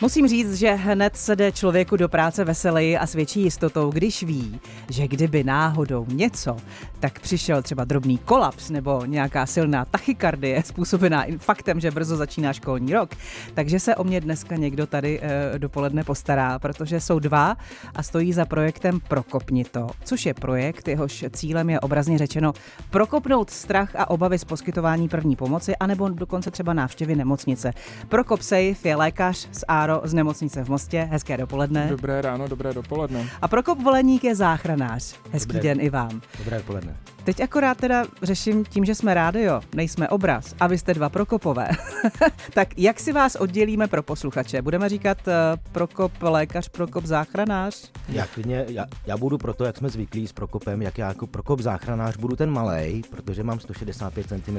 Musím říct, že hned se jde člověku do práce veseleji a s větší jistotou, když ví, že kdyby náhodou něco, tak přišel třeba drobný kolaps nebo nějaká silná tachykardie způsobená faktem, že brzo začíná školní rok. Takže se o mě dneska někdo tady e, dopoledne postará, protože jsou dva a stojí za projektem Prokopnito, což je projekt, jehož cílem je obrazně řečeno prokopnout strach a obavy z poskytování první pomoci, anebo dokonce třeba návštěvy nemocnice. Prokop Safe je lékař z ARO Báro z nemocnice v Mostě. Hezké dopoledne. Dobré ráno, dobré dopoledne. A Prokop Voleník je záchranář. Hezký dobré, den i vám. Dobré dopoledne. Teď akorát teda řeším tím, že jsme rádio, nejsme obraz a vy jste dva Prokopové. tak jak si vás oddělíme pro posluchače? Budeme říkat uh, Prokop lékař, Prokop záchranář? Já klidně, já, já budu pro to, jak jsme zvyklí s Prokopem, jak já jako Prokop záchranář budu ten malý, protože mám 165 cm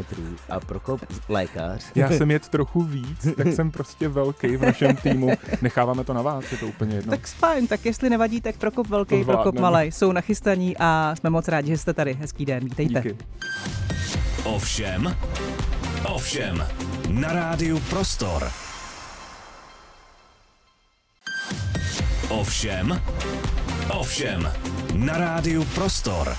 a Prokop lékař. Já jsem jet trochu víc, tak jsem prostě velký v našem týmu. Necháváme to na vás, je to úplně jedno. Tak fajn, tak jestli nevadí, tak Prokop velký, Prokop malý jsou nachystaní a jsme moc rádi, že jste tady. Hezký den. Vítejte. Díky. Ovšem, ovšem, na rádiu Prostor. Ovšem, ovšem, na rádiu Prostor.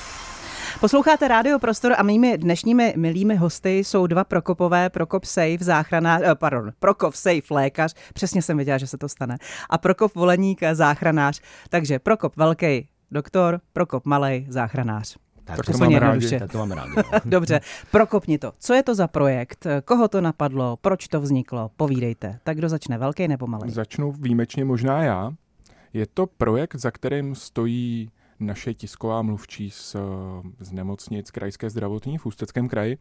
Posloucháte Rádio Prostor a mými dnešními milými hosty jsou dva Prokopové, Prokop Safe, záchranář, eh, pardon, Prokop Safe, lékař, přesně jsem věděla, že se to stane, a Prokop Voleník, záchranář. Takže Prokop velký doktor, Prokop malý záchranář. Tak, tak to, máme rádi. Tak to máme rádi. Dobře, prokopni to. Co je to za projekt? Koho to napadlo? Proč to vzniklo? Povídejte. Tak kdo začne, velký nebo malý? Začnu výjimečně možná já. Je to projekt, za kterým stojí naše tisková mluvčí z, z nemocnic Krajské zdravotní v Ústeckém kraji.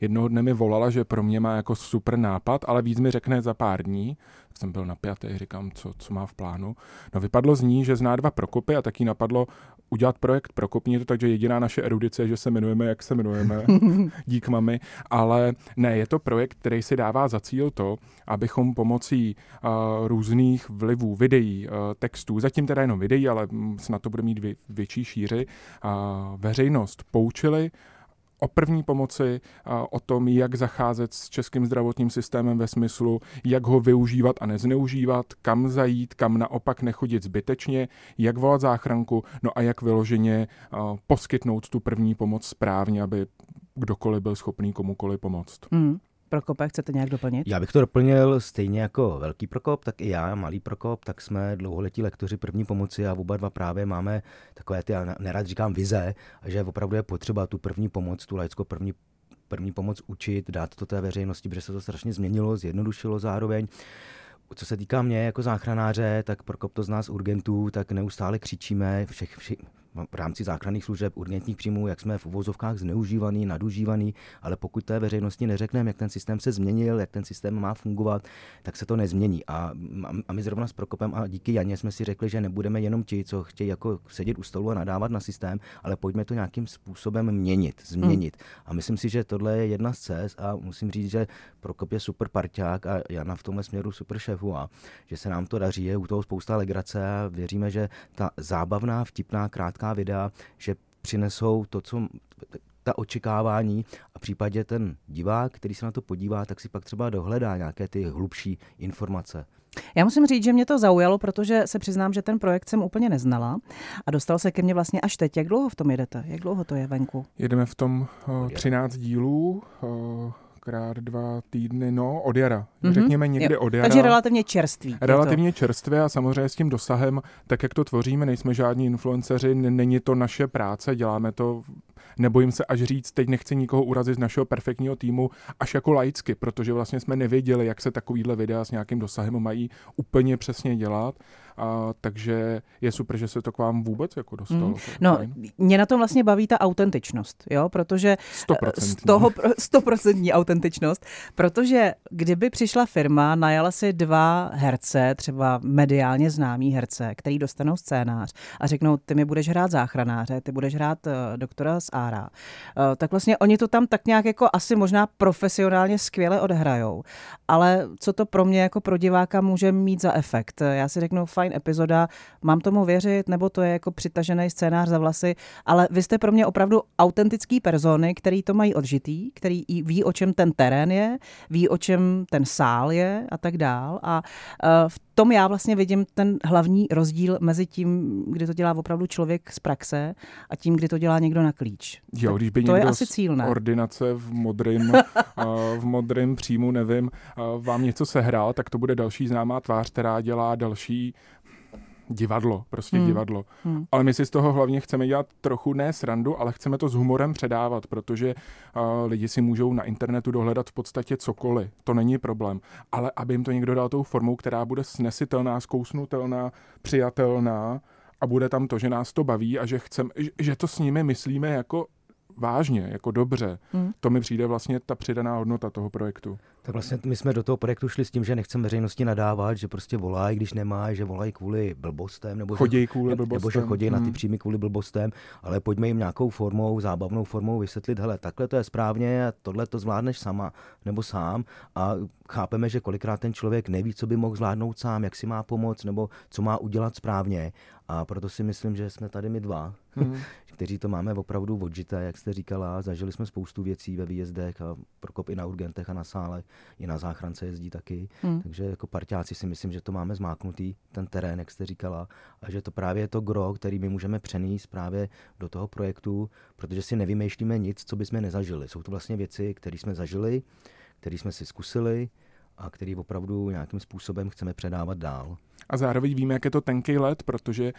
Jednoho dne mi volala, že pro mě má jako super nápad, ale víc mi řekne za pár dní. Jsem byl napjatý, říkám, co, co má v plánu. No vypadlo z ní, že zná dva Prokopy a taky napadlo udělat projekt Prokopní, to takže jediná naše erudice je, že se jmenujeme, jak se jmenujeme, dík mami, ale ne, je to projekt, který si dává za cíl to, abychom pomocí uh, různých vlivů, videí, uh, textů, zatím teda jenom videí, ale snad to bude mít vě, větší šíři, uh, veřejnost poučili o první pomoci, o tom, jak zacházet s českým zdravotním systémem ve smyslu, jak ho využívat a nezneužívat, kam zajít, kam naopak nechodit zbytečně, jak volat záchranku, no a jak vyloženě poskytnout tu první pomoc správně, aby kdokoliv byl schopný komukoliv pomoct. Mm. Prokope, chcete nějak doplnit? Já bych to doplnil stejně jako velký Prokop, tak i já, malý Prokop, tak jsme dlouholetí lektoři první pomoci a oba dva právě máme takové ty, já nerad říkám vize, že opravdu je potřeba tu první pomoc, tu laickou první první pomoc učit, dát to té veřejnosti, protože se to strašně změnilo, zjednodušilo zároveň. Co se týká mě jako záchranáře, tak Prokop to z nás urgentů, tak neustále křičíme, všech, všech, v rámci záchranných služeb, urgentních příjmů, jak jsme v uvozovkách zneužívaný, nadužívaný, ale pokud té veřejnosti neřekneme, jak ten systém se změnil, jak ten systém má fungovat, tak se to nezmění. A, a my zrovna s Prokopem a díky Janě jsme si řekli, že nebudeme jenom ti, co chtějí jako sedět u stolu a nadávat na systém, ale pojďme to nějakým způsobem měnit, změnit. Hmm. A myslím si, že tohle je jedna z cest a musím říct, že Prokop je super parťák a Jana v tomhle směru super šéfu a že se nám to daří, je u toho spousta legrace a věříme, že ta zábavná, vtipná, krátká krátká videa, že přinesou to, co ta očekávání a v případě ten divák, který se na to podívá, tak si pak třeba dohledá nějaké ty hlubší informace. Já musím říct, že mě to zaujalo, protože se přiznám, že ten projekt jsem úplně neznala a dostal se ke mně vlastně až teď. Jak dlouho v tom jedete? Jak dlouho to je venku? Jedeme v tom uh, 13 dílů. Uh, krát dva týdny, no, od jara. Mm-hmm. Řekněme někdy jo. od jara. Takže relativně čerstvý. Relativně čerstvě a samozřejmě s tím dosahem, tak jak to tvoříme, nejsme žádní influenceři, není to naše práce, děláme to nebojím se až říct, teď nechci nikoho urazit z našeho perfektního týmu, až jako laicky, protože vlastně jsme nevěděli, jak se takovýhle videa s nějakým dosahem mají úplně přesně dělat. A, takže je super, že se to k vám vůbec jako dostalo. Mm. No, mě na tom vlastně baví ta autentičnost, jo, protože 100%. z toho stoprocentní autentičnost, protože kdyby přišla firma, najala si dva herce, třeba mediálně známý herce, který dostanou scénář a řeknou, ty mi budeš hrát záchranáře, ty budeš hrát uh, doktora z Ára, uh, tak vlastně oni to tam tak nějak jako asi možná profesionálně skvěle odhrajou. Ale co to pro mě jako pro diváka může mít za efekt? Já si řeknu, fajn epizoda, mám tomu věřit, nebo to je jako přitažený scénář za vlasy, ale vy jste pro mě opravdu autentický persony, který to mají odžitý, který ví, o čem ten terén je, ví, o čem ten sál je a tak dál. A uh, v tom já vlastně vidím ten hlavní rozdíl mezi tím, kdy to dělá opravdu člověk z praxe a tím, kdy to dělá někdo na klíč. Jo, když by to někdo je asi cíl, ne? ordinace v modrým, v modrým příjmu, nevím, vám něco sehrál, tak to bude další známá tvář, která dělá další divadlo, prostě hmm. divadlo. Hmm. Ale my si z toho hlavně chceme dělat trochu ne srandu, ale chceme to s humorem předávat, protože uh, lidi si můžou na internetu dohledat v podstatě cokoliv. To není problém. Ale aby jim to někdo dal tou formou, která bude snesitelná, zkousnutelná, přijatelná a bude tam to, že nás to baví a že chceme, že to s nimi myslíme jako vážně, jako dobře. Hmm. To mi přijde vlastně ta přidaná hodnota toho projektu. Tak vlastně my jsme do toho projektu šli s tím, že nechceme veřejnosti nadávat, že prostě volají, když nemá, že volají kvůli blbostem, nebo chodí že, kvůli blbostem. nebo že chodí hmm. na ty hmm. příjmy kvůli blbostem, ale pojďme jim nějakou formou, zábavnou formou vysvětlit, hele, takhle to je správně a tohle to zvládneš sama nebo sám a chápeme, že kolikrát ten člověk neví, co by mohl zvládnout sám, jak si má pomoct nebo co má udělat správně a proto si myslím, že jsme tady my dva, hmm. Kteří to máme opravdu odžité, jak jste říkala. Zažili jsme spoustu věcí ve výjezdech a Prokop i na urgentech a na sále, i na záchrance jezdí taky. Hmm. Takže jako parťáci si myslím, že to máme zmáknutý, ten terén, jak jste říkala, a že to právě je to gro, který my můžeme přenést právě do toho projektu, protože si nevymýšlíme nic, co bychom nezažili. Jsou to vlastně věci, které jsme zažili, které jsme si zkusili a které opravdu nějakým způsobem chceme předávat dál. A zároveň víme, jak je to tenký let, protože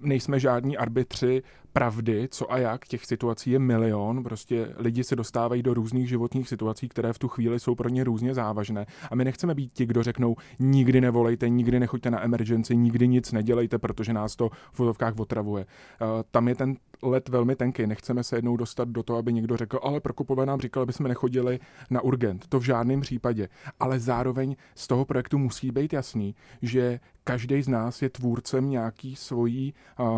nejsme žádní arbitři pravdy, co a jak. Těch situací je milion. Prostě lidi se dostávají do různých životních situací, které v tu chvíli jsou pro ně různě závažné. A my nechceme být ti, kdo řeknou, nikdy nevolejte, nikdy nechoďte na emergency, nikdy nic nedělejte, protože nás to v vodovkách otravuje. Uh, tam je ten let velmi tenký. Nechceme se jednou dostat do toho, aby někdo řekl, ale Prokopové nám říkal, aby jsme nechodili na urgent. To v žádném případě. Ale zároveň z toho projektu musí být jasný, že každý z nás je tvůrcem nějaký svojí,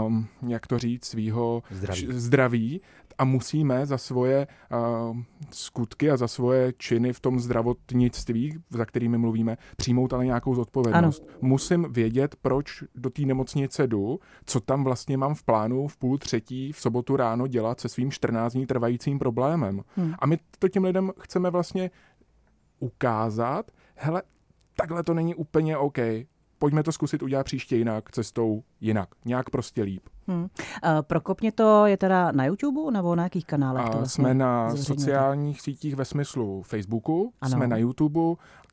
um, jak to říct, svýho zdraví. zdraví a musíme za svoje uh, skutky a za svoje činy v tom zdravotnictví, za kterými mluvíme, přijmout ale nějakou zodpovědnost. Ano. Musím vědět, proč do té nemocnice jdu, co tam vlastně mám v plánu v půl třetí v sobotu ráno dělat se svým 14 dní trvajícím problémem. Hmm. A my to těm lidem chceme vlastně ukázat, hele, takhle to není úplně OK pojďme to zkusit udělat příště jinak, cestou jinak, nějak prostě líp. Hmm. Uh, Prokopně to je teda na YouTube nebo na jakých kanálech? To vlastně jsme na sociálních sítích ve smyslu Facebooku, ano. jsme na YouTube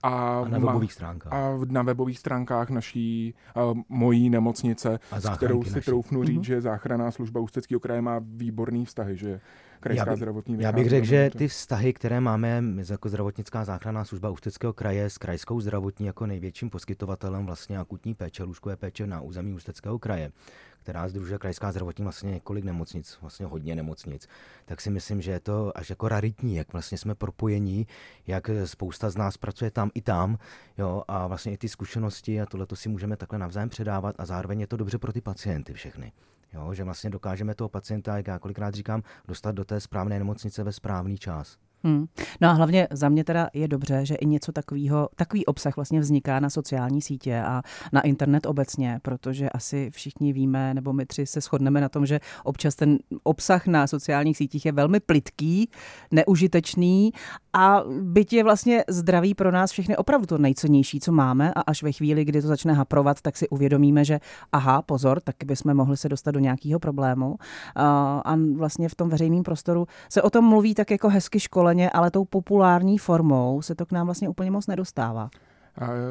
a, a na webových stránkách. A na webových stránkách naší uh, mojí nemocnice, s kterou si naší. troufnu říct, mm-hmm. že záchranná služba Ústeckého kraje má výborný vztahy, že krajská já by, zdravotní Já bych řekl, že ty vztahy, které máme jako zdravotnická záchranná služba Ústeckého kraje s krajskou zdravotní jako největším poskytovatelem vlastně akutní péče, lůžkové péče na území Ústeckého kraje, která združuje krajská zdravotní vlastně několik nemocnic, vlastně hodně nemocnic, tak si myslím, že je to až jako raritní, jak vlastně jsme propojení, jak spousta z nás pracuje tam i tam, jo, a vlastně i ty zkušenosti a tohle si můžeme takhle navzájem předávat a zároveň je to dobře pro ty pacienty všechny. Jo, že vlastně dokážeme toho pacienta, jak já kolikrát říkám, dostat do té správné nemocnice ve správný čas. Hmm. No a hlavně za mě teda je dobře, že i něco takového, takový obsah vlastně vzniká na sociální sítě a na internet obecně, protože asi všichni víme, nebo my tři se shodneme na tom, že občas ten obsah na sociálních sítích je velmi plitký, neužitečný a byť je vlastně zdraví pro nás všechny opravdu to nejcennější, co máme a až ve chvíli, kdy to začne haprovat, tak si uvědomíme, že aha, pozor, tak bychom mohli se dostat do nějakého problému. A vlastně v tom veřejném prostoru se o tom mluví tak jako hezky školeně, ale tou populární formou se to k nám vlastně úplně moc nedostává.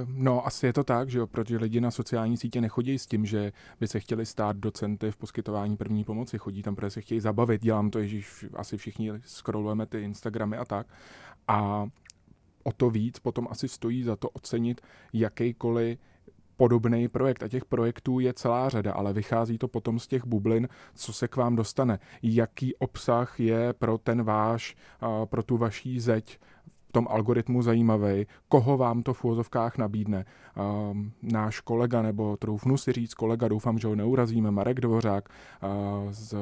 No, asi je to tak, že jo, protože lidi na sociální sítě nechodí s tím, že by se chtěli stát docenty v poskytování první pomoci. Chodí tam, protože se chtějí zabavit. Dělám to, že asi všichni scrollujeme ty Instagramy a tak. A o to víc potom asi stojí za to ocenit jakýkoliv podobný projekt a těch projektů je celá řada, ale vychází to potom z těch bublin, co se k vám dostane. Jaký obsah je pro ten váš, pro tu vaší zeď tom algoritmu zajímavý, koho vám to v úvozovkách nabídne. Um, náš kolega, nebo troufnu si říct kolega, doufám, že ho neurazíme, Marek Dvořák uh, z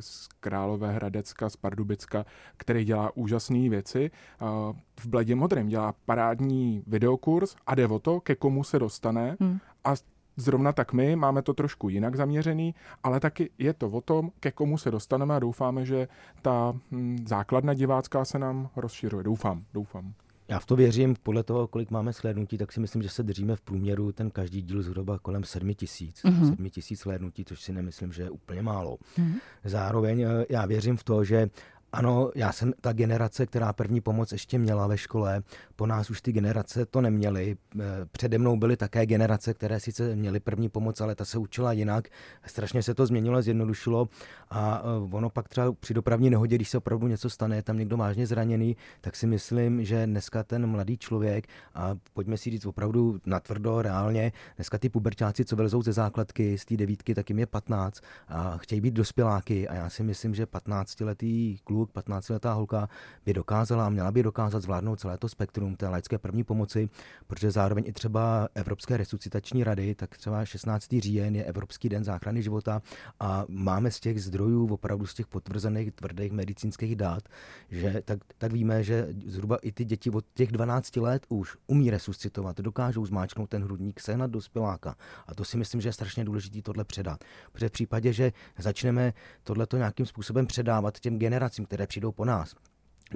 z Králové Hradecka, z Pardubicka, který dělá úžasné věci. V Bledě modrém dělá parádní videokurs a jde o to, ke komu se dostane hmm. a Zrovna tak my máme to trošku jinak zaměřený, ale taky je to o tom, ke komu se dostaneme a doufáme, že ta hm, základna divácká se nám rozšiřuje. Doufám, doufám. Já v to věřím, podle toho, kolik máme slednutí, tak si myslím, že se držíme v průměru ten každý díl zhruba kolem 7 tisíc. Mm-hmm. 7 tisíc slednutí, což si nemyslím, že je úplně málo. Mm-hmm. Zároveň eh, já věřím v to, že ano, já jsem ta generace, která první pomoc ještě měla ve škole. Po nás už ty generace to neměly. Eh, přede mnou byly také generace, které sice měly první pomoc, ale ta se učila jinak. Strašně se to změnilo, zjednodušilo a eh, ono pak třeba při dopravní nehodě, když se opravdu něco stane, je tam někdo vážně zraněný, tak si myslím, že dneska ten mladý člověk, a pojďme si říct opravdu natvrdo, reálně, dneska ty puberčáci, co vylezou ze základky, z té devítky, tak jim je 15 a chtějí být dospěláky a já si myslím, že 15-letý kluk kluk, 15-letá holka by dokázala, měla by dokázat zvládnout celé to spektrum té laické první pomoci, protože zároveň i třeba Evropské resuscitační rady, tak třeba 16. říjen je Evropský den záchrany života a máme z těch zdrojů, opravdu z těch potvrzených tvrdých medicínských dát, že tak, tak víme, že zhruba i ty děti od těch 12 let už umí resuscitovat, dokážou zmáčknout ten hrudník, sehnat dospěláka. A to si myslím, že je strašně důležité tohle předat. Protože v případě, že začneme tohleto nějakým způsobem předávat těm generacím, které přijdou po nás,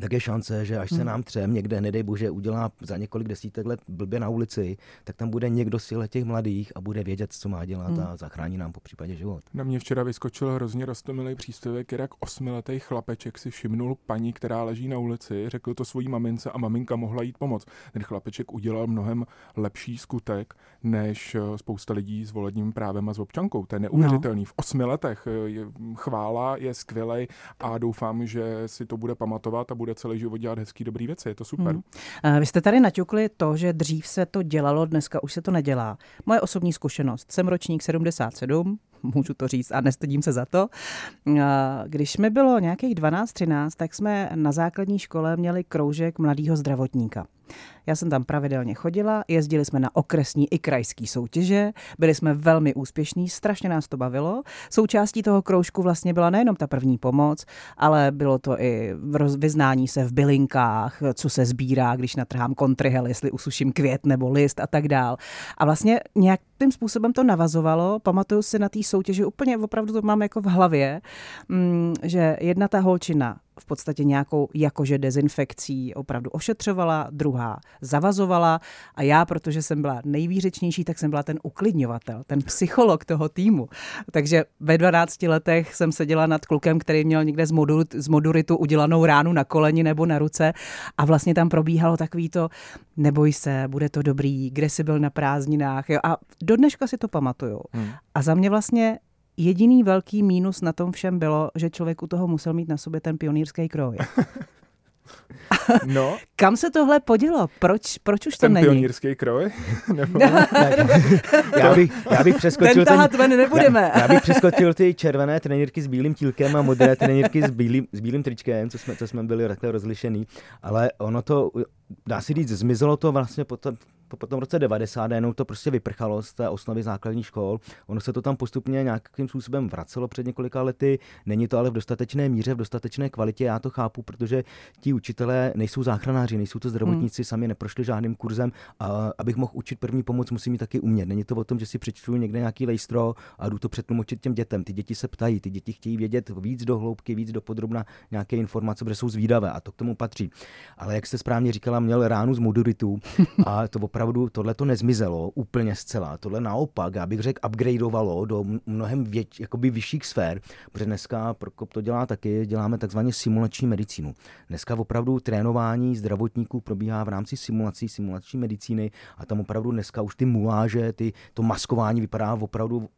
tak je šance, že až se hmm. nám třem někde, nedej bože, udělá za několik desítek let blbě na ulici, tak tam bude někdo z těch mladých a bude vědět, co má dělat hmm. a zachrání nám po případě život. Na mě včera vyskočil hrozně rostomilý příspěvek, jak osmiletý chlapeček si všimnul paní, která leží na ulici, řekl to svojí mamince a maminka mohla jít pomoct. Ten chlapeček udělal mnohem lepší skutek, než eh, spousta lidí s volebním právem a s občankou. To je neuvěřitelný. No. V osmi letech eh, je, chvála je skvělej a doufám, že si to bude pamatovat a bude bude celý život dělat hezký, dobrý věci. Je to super. Hmm. Vy jste tady naťukli to, že dřív se to dělalo, dneska už se to nedělá. Moje osobní zkušenost. Jsem ročník 77, můžu to říct a nestydím se za to. Když mi bylo nějakých 12-13, tak jsme na základní škole měli kroužek mladého zdravotníka. Já jsem tam pravidelně chodila, jezdili jsme na okresní i krajské soutěže, byli jsme velmi úspěšní, strašně nás to bavilo. Součástí toho kroužku vlastně byla nejenom ta první pomoc, ale bylo to i vyznání se v bylinkách, co se sbírá, když natrhám kontrihel, jestli usuším květ nebo list a tak dál. A vlastně nějak tím způsobem to navazovalo. Pamatuju si na té soutěži, úplně opravdu to mám jako v hlavě, mm, že jedna ta holčina v podstatě nějakou jakože dezinfekcí opravdu ošetřovala, druhá zavazovala a já, protože jsem byla nejvýřečnější, tak jsem byla ten uklidňovatel, ten psycholog toho týmu. Takže ve 12 letech jsem seděla nad klukem, který měl někde z, modur, z moduritu udělanou ránu na koleni nebo na ruce a vlastně tam probíhalo takový to, neboj se, bude to dobrý, kde jsi byl na prázdninách. Jo? A do dneška si to pamatuju. Hmm. A za mě vlastně jediný velký mínus na tom všem bylo, že člověk u toho musel mít na sobě ten pionýrský kroj. No. Kam se tohle podělo? Proč, proč už ten to není? Ten pionýrský kroj? Nebo... já, bych, já bych přeskočil ten, ten nebudeme. Já, já, bych přeskočil ty červené trenírky s bílým tílkem a modré trenírky s bílým, s bílým tričkem, co jsme, co jsme byli takhle rozlišený. Ale ono to, dá se říct, zmizelo to vlastně potom, po tom roce 90 jenom to prostě vyprchalo z té osnovy základních škol. Ono se to tam postupně nějakým způsobem vracelo před několika lety. Není to ale v dostatečné míře, v dostatečné kvalitě. Já to chápu, protože ti učitelé nejsou záchranáři, nejsou to zdravotníci, hmm. sami neprošli žádným kurzem. A abych mohl učit první pomoc, musím mít taky umět. Není to o tom, že si přečtu někde nějaký lejstro a jdu to přetlumočit těm dětem. Ty děti se ptají, ty děti chtějí vědět víc do hloubky, víc do podrobna nějaké informace, protože jsou zvídavé a to k tomu patří. Ale jak jste správně říkala, měl ránu z moduritu a to opravdu tohle to nezmizelo úplně zcela. Tohle naopak, já bych řekl, upgradeovalo do mnohem věč, jakoby vyšších sfér, protože dneska Prokop to dělá taky, děláme takzvaně simulační medicínu. Dneska opravdu trénování zdravotníků probíhá v rámci simulací, simulační medicíny a tam opravdu dneska už ty muláže, ty, to maskování vypadá opravdu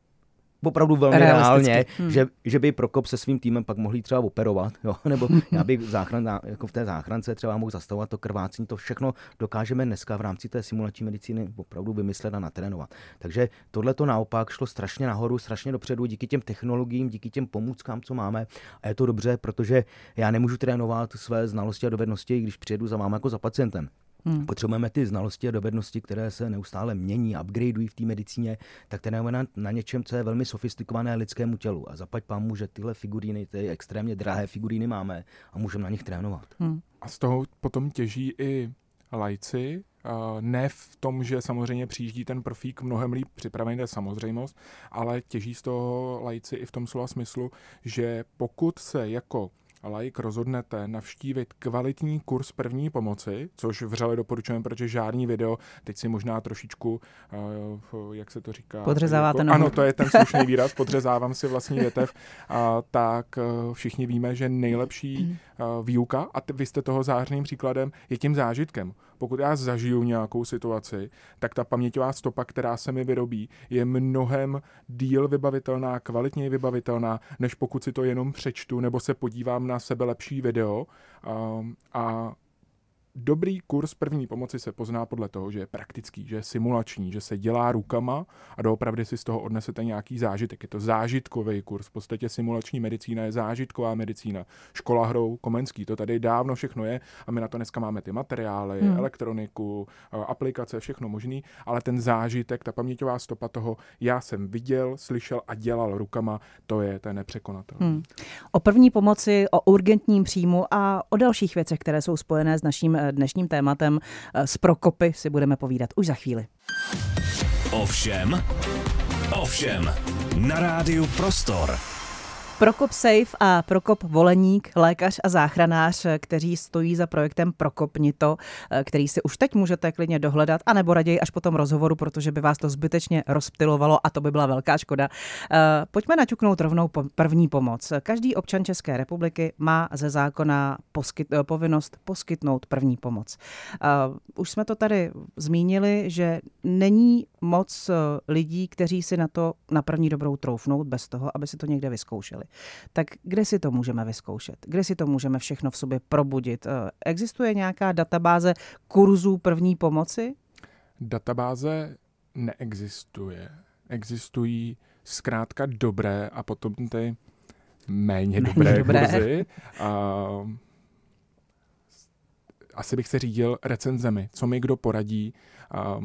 opravdu velmi reálně, hmm. že, že by Prokop se svým týmem pak mohli třeba operovat, jo? nebo já bych záchran, jako v té záchrance třeba mohl zastavovat to krvácení, to všechno dokážeme dneska v rámci té simulační medicíny opravdu vymyslet a natrénovat. Takže tohle to naopak šlo strašně nahoru, strašně dopředu díky těm technologiím, díky těm pomůckám, co máme. A je to dobře, protože já nemůžu trénovat své znalosti a dovednosti, když přijedu za vámi jako za pacientem. Hmm. Potřebujeme ty znalosti a dovednosti, které se neustále mění, upgradeují v té medicíně, tak trénujeme na, na něčem, co je velmi sofistikované lidskému tělu. A zaplať pámu, že tyhle figuríny, ty extrémně drahé figuríny máme a můžeme na nich trénovat. Hmm. A z toho potom těží i lajci, ne v tom, že samozřejmě přijíždí ten profík mnohem líp připravený, to je samozřejmost, ale těží z toho lajci i v tom slova smyslu, že pokud se jako like rozhodnete navštívit kvalitní kurz první pomoci, což vřele doporučujeme, protože žádný video, teď si možná trošičku, uh, jak se to říká? Podřezáváte jako, Ano, to je ten slušný výraz, podřezávám si vlastní větev, uh, tak uh, všichni víme, že nejlepší uh, výuka, a t- vy jste toho zářným příkladem, je tím zážitkem. Pokud já zažiju nějakou situaci, tak ta paměťová stopa, která se mi vyrobí, je mnohem díl vybavitelná, kvalitněji vybavitelná, než pokud si to jenom přečtu nebo se podívám na sebe lepší video um, a dobrý kurz první pomoci se pozná podle toho, že je praktický, že je simulační, že se dělá rukama a doopravdy si z toho odnesete nějaký zážitek. Je to zážitkový kurz, v podstatě simulační medicína je zážitková medicína. Škola hrou, Komenský, to tady dávno všechno je a my na to dneska máme ty materiály, hmm. elektroniku, aplikace, všechno možný, ale ten zážitek, ta paměťová stopa toho, já jsem viděl, slyšel a dělal rukama, to je ten nepřekonatelný. Hmm. O první pomoci, o urgentním příjmu a o dalších věcech, které jsou spojené s naším eh, dnešním tématem z eh, Prokopy si budeme povídat už za chvíli. Ovšem, ovšem, na rádiu Prostor. Prokop Safe a Prokop Voleník, lékař a záchranář, kteří stojí za projektem Prokopnito, který si už teď můžete klidně dohledat, anebo raději až po tom rozhovoru, protože by vás to zbytečně rozptilovalo a to by byla velká škoda. Eh, pojďme naťuknout rovnou první pomoc. Každý občan České republiky má ze zákona poskyt, eh, povinnost poskytnout první pomoc. Eh, už jsme to tady zmínili, že není moc lidí, kteří si na to na první dobrou troufnout bez toho, aby si to někde vyzkoušeli. Tak kde si to můžeme vyzkoušet? Kde si to můžeme všechno v sobě probudit? Eh, existuje nějaká databáze kurzů první pomoci? Databáze neexistuje. Existují zkrátka dobré a potom ty méně, méně dobré, dobré kurzy. A asi bych se řídil recenzemi, co mi kdo poradí. A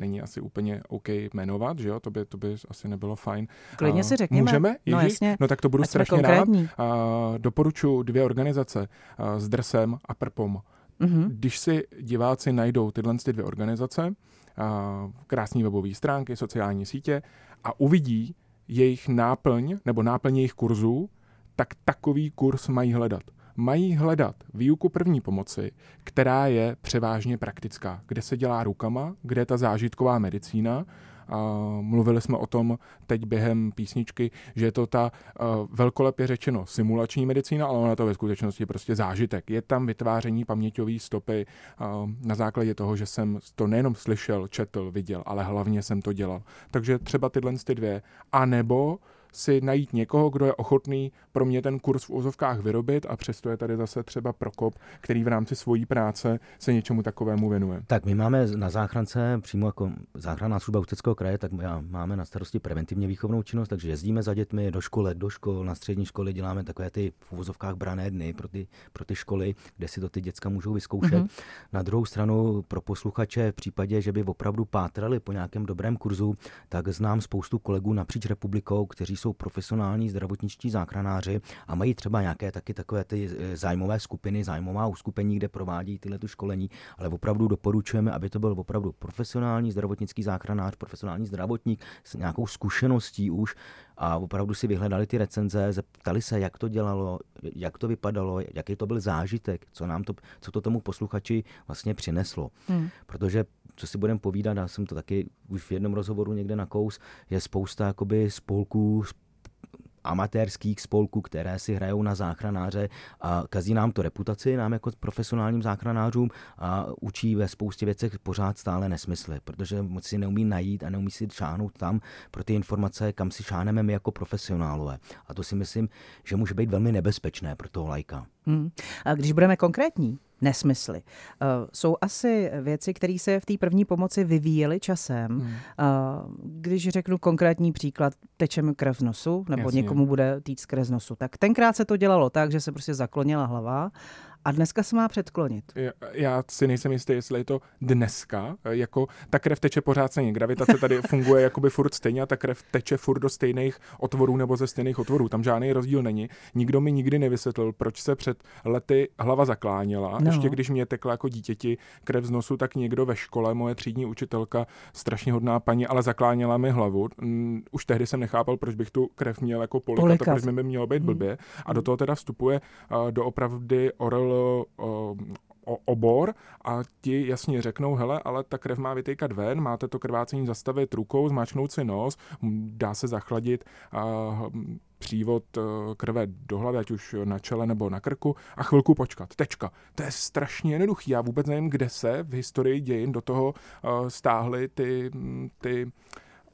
není asi úplně OK jmenovat, že jo, to by, to by asi nebylo fajn. Klidně si řekněme. Můžeme? No? No jasně. No tak to budu Ať strašně rád. A, doporučuji dvě organizace a, s Drsem a Prpom. Mm-hmm. Když si diváci najdou tyhle ty dvě organizace, a, krásný webové stránky, sociální sítě a uvidí jejich náplň nebo náplň jejich kurzů, tak takový kurz mají hledat mají hledat výuku první pomoci, která je převážně praktická, kde se dělá rukama, kde je ta zážitková medicína. A mluvili jsme o tom teď během písničky, že je to ta uh, velkolepě řečeno simulační medicína, ale ona to ve skutečnosti prostě zážitek. Je tam vytváření paměťové stopy uh, na základě toho, že jsem to nejenom slyšel, četl, viděl, ale hlavně jsem to dělal. Takže třeba tyhle ty dvě. A nebo si najít někoho, kdo je ochotný pro mě ten kurz v úzovkách vyrobit a přesto je tady zase třeba Prokop, který v rámci svojí práce se něčemu takovému věnuje. Tak my máme na záchrance přímo jako záchranná služba Ústeckého kraje, tak my máme na starosti preventivně výchovnou činnost, takže jezdíme za dětmi do školek, do škol, na střední školy děláme takové ty v úvozovkách brané dny pro ty, pro ty školy, kde si to ty děcka můžou vyzkoušet. Mm-hmm. Na druhou stranu pro posluchače v případě, že by opravdu pátrali po nějakém dobrém kurzu, tak znám spoustu kolegů napříč republikou, kteří jsou jsou profesionální zdravotničtí záchranáři a mají třeba nějaké taky takové ty eh, zájmové skupiny, zájmová uskupení, kde provádí tyhle tu školení, ale opravdu doporučujeme, aby to byl opravdu profesionální zdravotnický záchranář, profesionální zdravotník s nějakou zkušeností už a opravdu si vyhledali ty recenze, zeptali se, jak to dělalo, jak to vypadalo, jaký to byl zážitek, co nám to, co to tomu posluchači vlastně přineslo. Hmm. Protože co si budeme povídat, já jsem to taky už v jednom rozhovoru někde na kous, je spousta jakoby spolků, amatérských spolků, které si hrajou na záchranáře a kazí nám to reputaci, nám jako profesionálním záchranářům a učí ve spoustě věcech pořád stále nesmysly, protože moc si neumí najít a neumí si šáhnout tam pro ty informace, kam si šáneme my jako profesionálové. A to si myslím, že může být velmi nebezpečné pro toho lajka. Hmm. A když budeme konkrétní, nesmysly. Uh, jsou asi věci, které se v té první pomoci vyvíjely časem. Hmm. Uh, když řeknu konkrétní příklad, teče mi krev z nosu, nebo Jasně. někomu bude týct krev z nosu, tak tenkrát se to dělalo tak, že se prostě zaklonila hlava a dneska se má předklonit. Já, já si nejsem jistý, jestli je to dneska. Jako ta krev teče pořád stejně. Gravitace tady funguje jakoby furt stejně a ta krev teče furt do stejných otvorů nebo ze stejných otvorů. Tam žádný rozdíl není. Nikdo mi nikdy nevysvětlil, proč se před lety hlava zakláněla. No. Ještě když mě tekla jako dítěti krev z nosu, tak někdo ve škole, moje třídní učitelka, strašně hodná paní, ale zakláněla mi hlavu. Mm, už tehdy jsem nechápal, proč bych tu krev měl jako polikat, polikat. proč mi by mělo být blbě. A do toho teda vstupuje uh, doopravdy oral o, obor a ti jasně řeknou, hele, ale ta krev má vytýkat ven, máte to krvácení zastavit rukou, zmáčknout si nos, dá se zachladit a přívod e, krve do hlavy, ať už na čele nebo na krku a chvilku počkat. Tečka. To je strašně jednoduchý. Já vůbec nevím, kde se v historii dějin do toho uh, stáhly ty, ty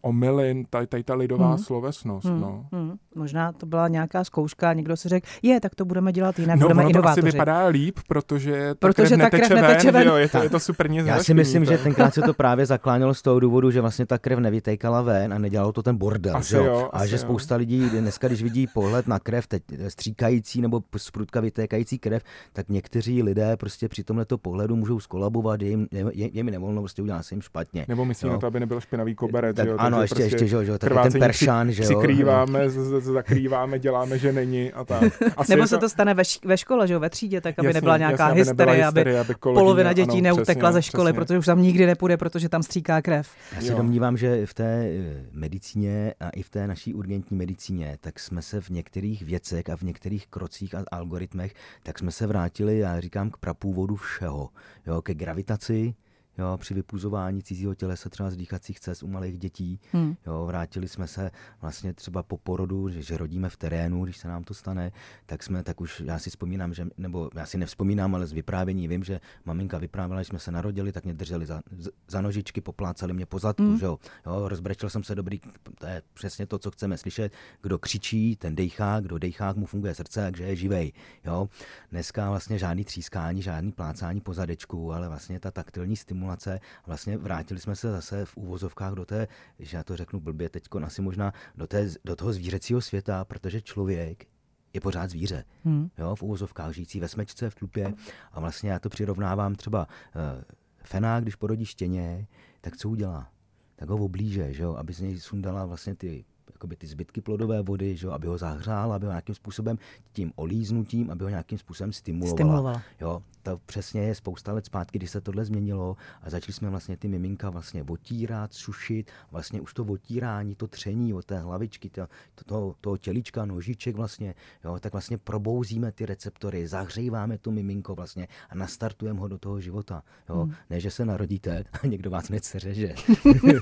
omylin, tady, tady ta lidová hmm. slovesnost. Hmm. No. Hmm. Možná to byla nějaká zkouška, někdo si řekl, je, tak to budeme dělat jinak, no, budeme inovátoři. to asi vypadá líp, protože ta protože krev, ta neteče, krev neteče ven, ven. Jo, je, to, je to super nic Já si myslím, že tenkrát se to právě zaklánělo z toho důvodu, že vlastně ta krev nevytékala ven a nedělalo to ten bordel. Asi že jo? Jo, a že jo. spousta lidí dneska, když vidí pohled na krev, teď stříkající nebo sprutka vytékající krev, tak někteří lidé prostě při tomto pohledu můžou skolabovat, je jim, je, je mi nevolno, prostě udělá se jim špatně. Nebo myslím na to, aby nebyl špinavý koberec. Tak, jo, ano, ještě, prostě ještě, že jo, ten peršán, že jo. Přikrýváme, zakrýváme, děláme, že není a tak. Asi Nebo se to stane ve, ve škole, že jo, ve třídě, tak aby jasný, nebyla nějaká jasný, hysterie, aby, hysterie, aby kolegyně, polovina dětí ano, neutekla přesně, ze školy, přesně. protože už tam nikdy nepůjde, protože tam stříká krev. Já se jo. domnívám, že v té eh, medicíně a i v té naší urgentní medicíně, tak jsme se v některých věcech a v některých krocích a algoritmech, tak jsme se vrátili, já říkám, k prapůvodu všeho. Jo, ke gravitaci, jo, při vypuzování cizího tělesa třeba z dýchacích cest u malých dětí. Hmm. Jo, vrátili jsme se vlastně třeba po porodu, že, že rodíme v terénu, když se nám to stane, tak jsme, tak už já si vzpomínám, že, nebo já si nevzpomínám, ale z vyprávění vím, že maminka vyprávěla, že jsme se narodili, tak mě drželi za, za nožičky, poplácali mě po zadku, hmm. že jo. jo. rozbrečel jsem se dobrý, to je přesně to, co chceme slyšet. Kdo křičí, ten dejchá, kdo dejchá, mu funguje srdce, takže je živej. Jo. Dneska vlastně žádný třískání, žádný plácání po zadečku, ale vlastně ta taktilní stimulace stimulace. Vlastně vrátili jsme se zase v úvozovkách do té, že já to řeknu blbě teď, asi možná do, té, do toho zvířecího světa, protože člověk je pořád zvíře. Hmm. Jo, v úvozovkách žijící ve smečce, v tlupě. A vlastně já to přirovnávám třeba uh, Fena, když porodí štěně, tak co udělá? Tak ho oblíže, že jo, aby z něj sundala vlastně ty jakoby ty zbytky plodové vody, že jo, aby ho zahřál, aby ho nějakým způsobem tím olíznutím, aby ho nějakým způsobem stimulovala. stimulovala. Jo, to přesně je spousta let zpátky, kdy se tohle změnilo a začali jsme vlastně ty miminka vlastně otírat, sušit, vlastně už to otírání, to tření od té hlavičky, to, to, to, toho tělička, nožiček vlastně, jo, tak vlastně probouzíme ty receptory, zahříváme to miminko vlastně a nastartujeme ho do toho života. Jo. Hmm. Ne, že se narodíte a někdo vás neceře, uh,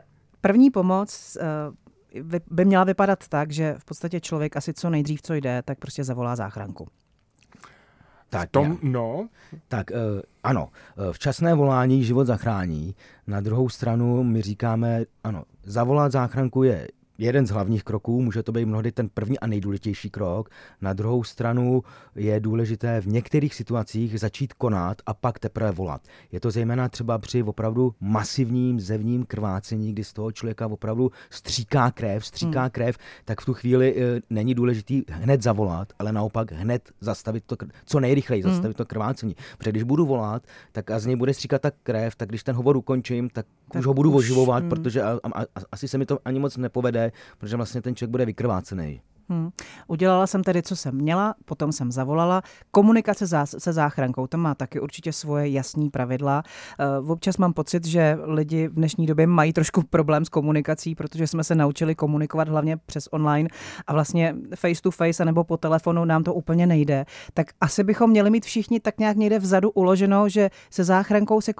První pomoc uh, by měla vypadat tak, že v podstatě člověk asi co nejdřív, co jde, tak prostě zavolá záchranku. Tak, tom, no. Tak uh, ano, eh, včasné volání život zachrání. Na druhou stranu my říkáme, ano, zavolat záchranku je jeden z hlavních kroků, může to být mnohdy ten první a nejdůležitější krok. Na druhou stranu je důležité v některých situacích začít konat a pak teprve volat. Je to zejména třeba při opravdu masivním zevním krvácení, kdy z toho člověka opravdu stříká krev, stříká hmm. krev, tak v tu chvíli e, není důležitý hned zavolat, ale naopak hned zastavit to, co nejrychleji hmm. zastavit to krvácení. Protože když budu volat, tak a z něj bude stříkat ta krev, tak když ten hovor ukončím, tak, tak už ho budu už, oživovat, hmm. protože a, a, a, asi se mi to ani moc nepovede, protože vlastně ten člověk bude vykrvácený. Hmm. Udělala jsem tedy, co jsem měla, potom jsem zavolala. Komunikace se záchrankou, tam má taky určitě svoje jasní pravidla. Uh, občas mám pocit, že lidi v dnešní době mají trošku problém s komunikací, protože jsme se naučili komunikovat hlavně přes online a vlastně face to face nebo po telefonu nám to úplně nejde. Tak asi bychom měli mít všichni tak nějak někde vzadu uloženo, že se záchrankou se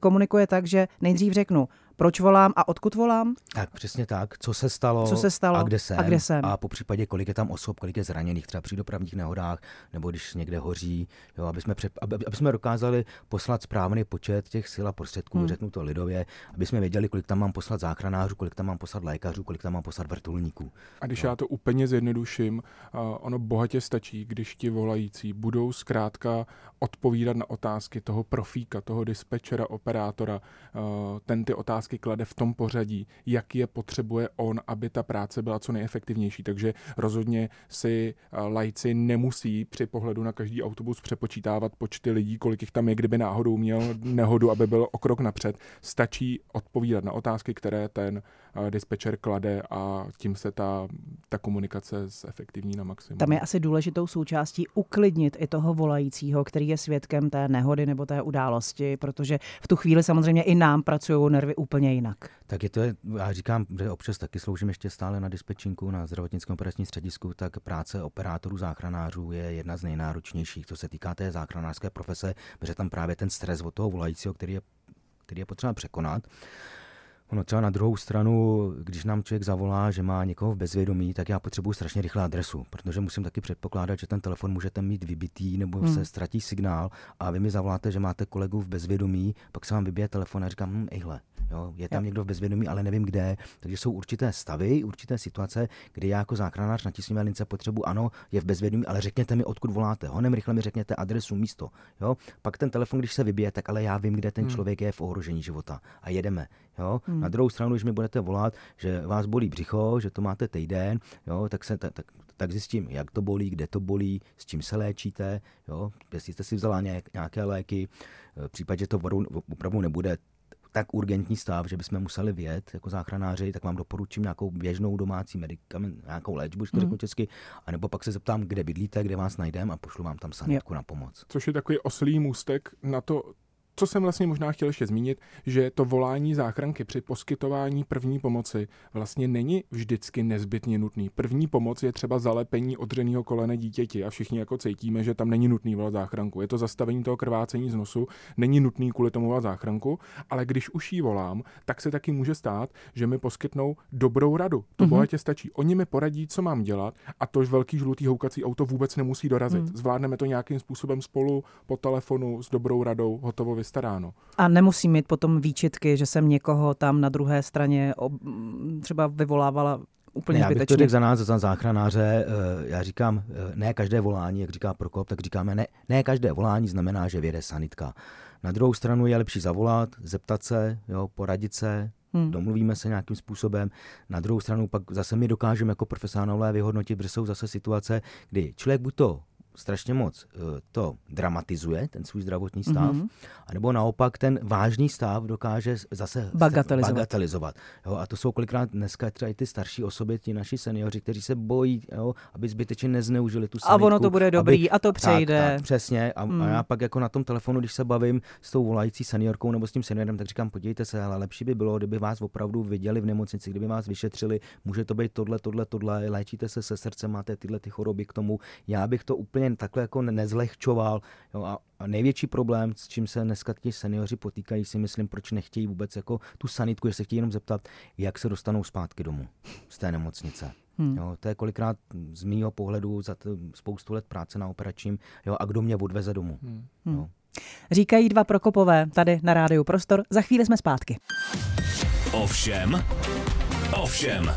komunikuje tak, že nejdřív řeknu, proč volám a odkud volám? Tak přesně tak, co se stalo, co se stalo a kde jsem, a, kde jsem. a po případě kolik je tam osob, kolik je zraněných třeba při dopravních nehodách, nebo když někde hoří, jo, aby, jsme před, aby, aby jsme dokázali poslat správný počet těch sil a prostředků, hmm. řeknu to lidově, aby jsme věděli, kolik tam mám poslat záchranářů, kolik tam mám poslat lékařů, kolik tam mám poslat vrtulníků. A když jo. já to úplně zjednoduším, uh, ono bohatě stačí, když ti volající budou zkrátka odpovídat na otázky toho profíka, toho dispečera, operátora, uh, ten ty otázky klade v tom pořadí, jak je potřebuje on, aby ta práce byla co nejefektivnější. Takže rozhodně si lajci nemusí při pohledu na každý autobus přepočítávat počty lidí, kolik jich tam je, kdyby náhodou měl nehodu, aby byl o krok napřed. Stačí odpovídat na otázky, které ten dispečer klade a tím se ta, ta komunikace zefektivní na maximum. Tam je asi důležitou součástí uklidnit i toho volajícího, který je svědkem té nehody nebo té události, protože v tu chvíli samozřejmě i nám pracují nervy úplně jinak. Tak je to, já říkám, že občas taky sloužím ještě stále na dispečinku na zdravotnickém operačním středisku, tak práce operátorů záchranářů je jedna z nejnáročnějších, co se týká té záchranářské profese, protože tam právě ten stres od toho volajícího, který je, který je potřeba překonat. Ono třeba na druhou stranu, když nám člověk zavolá, že má někoho v bezvědomí, tak já potřebuji strašně rychle adresu, protože musím taky předpokládat, že ten telefon můžete mít vybitý nebo hmm. se ztratí signál a vy mi zavoláte, že máte kolegu v bezvědomí, pak se vám vybije telefon a říkám, hm, ejhle, jo, je tam jo. někdo v bezvědomí, ale nevím kde. Takže jsou určité stavy, určité situace, kdy já jako záchranář na tisícové lince potřebuji, ano, je v bezvědomí, ale řekněte mi, odkud voláte. Honem rychle mi řekněte adresu, místo. Jo? Pak ten telefon, když se vybije, tak ale já vím, kde ten hmm. člověk je v ohrožení života a jedeme. Jo? Hmm. Na druhou stranu, když mi budete volat, že vás bolí břicho, že to máte týden, jo, tak, se, tak, tak, tak zjistím, jak to bolí, kde to bolí, s čím se léčíte, jo, jestli jste si vzala nějaké léky, v případě, že to opravdu nebude tak urgentní stav, že bychom museli vědět jako záchranáři, tak vám doporučím nějakou běžnou domácí medicament, nějakou léčbu, když to mm. řeknu česky, anebo pak se zeptám, kde bydlíte, kde vás najdeme a pošlu vám tam sanitku na pomoc. Což je takový oslý můstek na to, co jsem vlastně možná chtěl ještě zmínit, že to volání záchranky při poskytování první pomoci vlastně není vždycky nezbytně nutný. První pomoc je třeba zalepení odřeného kolene dítěti a všichni jako cítíme, že tam není nutný volat záchranku. Je to zastavení toho krvácení z nosu, není nutný kvůli tomu volat záchranku, ale když už jí volám, tak se taky může stát, že mi poskytnou dobrou radu. To mm-hmm. bohatě stačí. Oni mi poradí, co mám dělat a tož velký žlutý houkací auto vůbec nemusí dorazit. Mm. Zvládneme to nějakým způsobem spolu po telefonu s dobrou radou, hotovo vystaráno. A nemusí mít potom výčitky, že jsem někoho tam na druhé straně ob, třeba vyvolávala úplně já bych to řekl za nás, za záchranáře, eh, já říkám, eh, ne každé volání, jak říká Prokop, tak říkáme, ne, ne každé volání znamená, že věde sanitka. Na druhou stranu je lepší zavolat, zeptat se, jo, poradit se, Hmm. Domluvíme se nějakým způsobem. Na druhou stranu pak zase my dokážeme jako profesionálové vyhodnotit, protože jsou zase situace, kdy člověk buď to strašně moc eh, to dramatizuje, ten svůj zdravotní stav, mm-hmm. anebo naopak ten vážný stav dokáže zase bagatelizovat. bagatelizovat jo, a to jsou kolikrát dneska třeba i ty starší osoby, ti naši seniori, kteří se bojí, jo, aby zbytečně nezneužili tu sanitku. A ono to bude dobrý aby, a to přejde. Tak, tak, přesně. A, mm. a já pak jako na tom telefonu, když se bavím s tou volající seniorkou nebo s tím seniorem, tak říkám, podívejte se, ale lepší by bylo, kdyby vás opravdu viděli v nemocnici, kdyby vás vyšetřili, může to být tohle, tohle, tohle, léčíte se se srdcem, máte tyhle ty choroby k tomu. Já bych to úplně úplně takhle jako nezlehčoval. Jo, a, a největší problém, s čím se dneska ti seniori potýkají, si myslím, proč nechtějí vůbec jako tu sanitku, že se chtějí jenom zeptat, jak se dostanou zpátky domů z té nemocnice. Hmm. Jo, to je kolikrát z mýho pohledu za to spoustu let práce na operačním, jo, a kdo mě odveze domů. Hmm. Jo. Říkají dva Prokopové tady na rádiu Prostor. Za chvíli jsme zpátky. Ovšem, ovšem,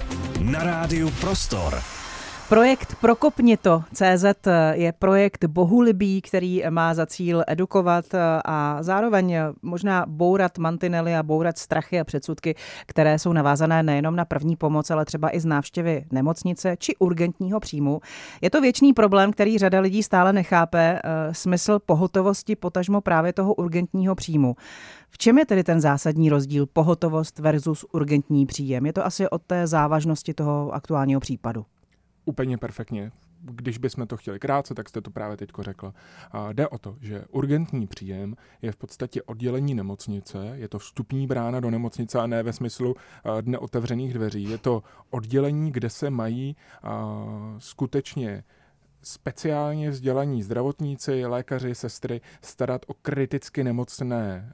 na rádiu Prostor. Projekt Prokopnito CZ je projekt bohulibý, který má za cíl edukovat a zároveň možná bourat mantinely a bourat strachy a předsudky, které jsou navázané nejenom na první pomoc, ale třeba i z návštěvy nemocnice či urgentního příjmu. Je to věčný problém, který řada lidí stále nechápe, eh, smysl pohotovosti potažmo právě toho urgentního příjmu. V čem je tedy ten zásadní rozdíl pohotovost versus urgentní příjem? Je to asi od té závažnosti toho aktuálního případu úplně perfektně. Když bychom to chtěli krátce, tak jste to právě teď řekla. A jde o to, že urgentní příjem je v podstatě oddělení nemocnice, je to vstupní brána do nemocnice a ne ve smyslu dne otevřených dveří. Je to oddělení, kde se mají skutečně speciálně vzdělaní zdravotníci, lékaři, sestry starat o kriticky nemocné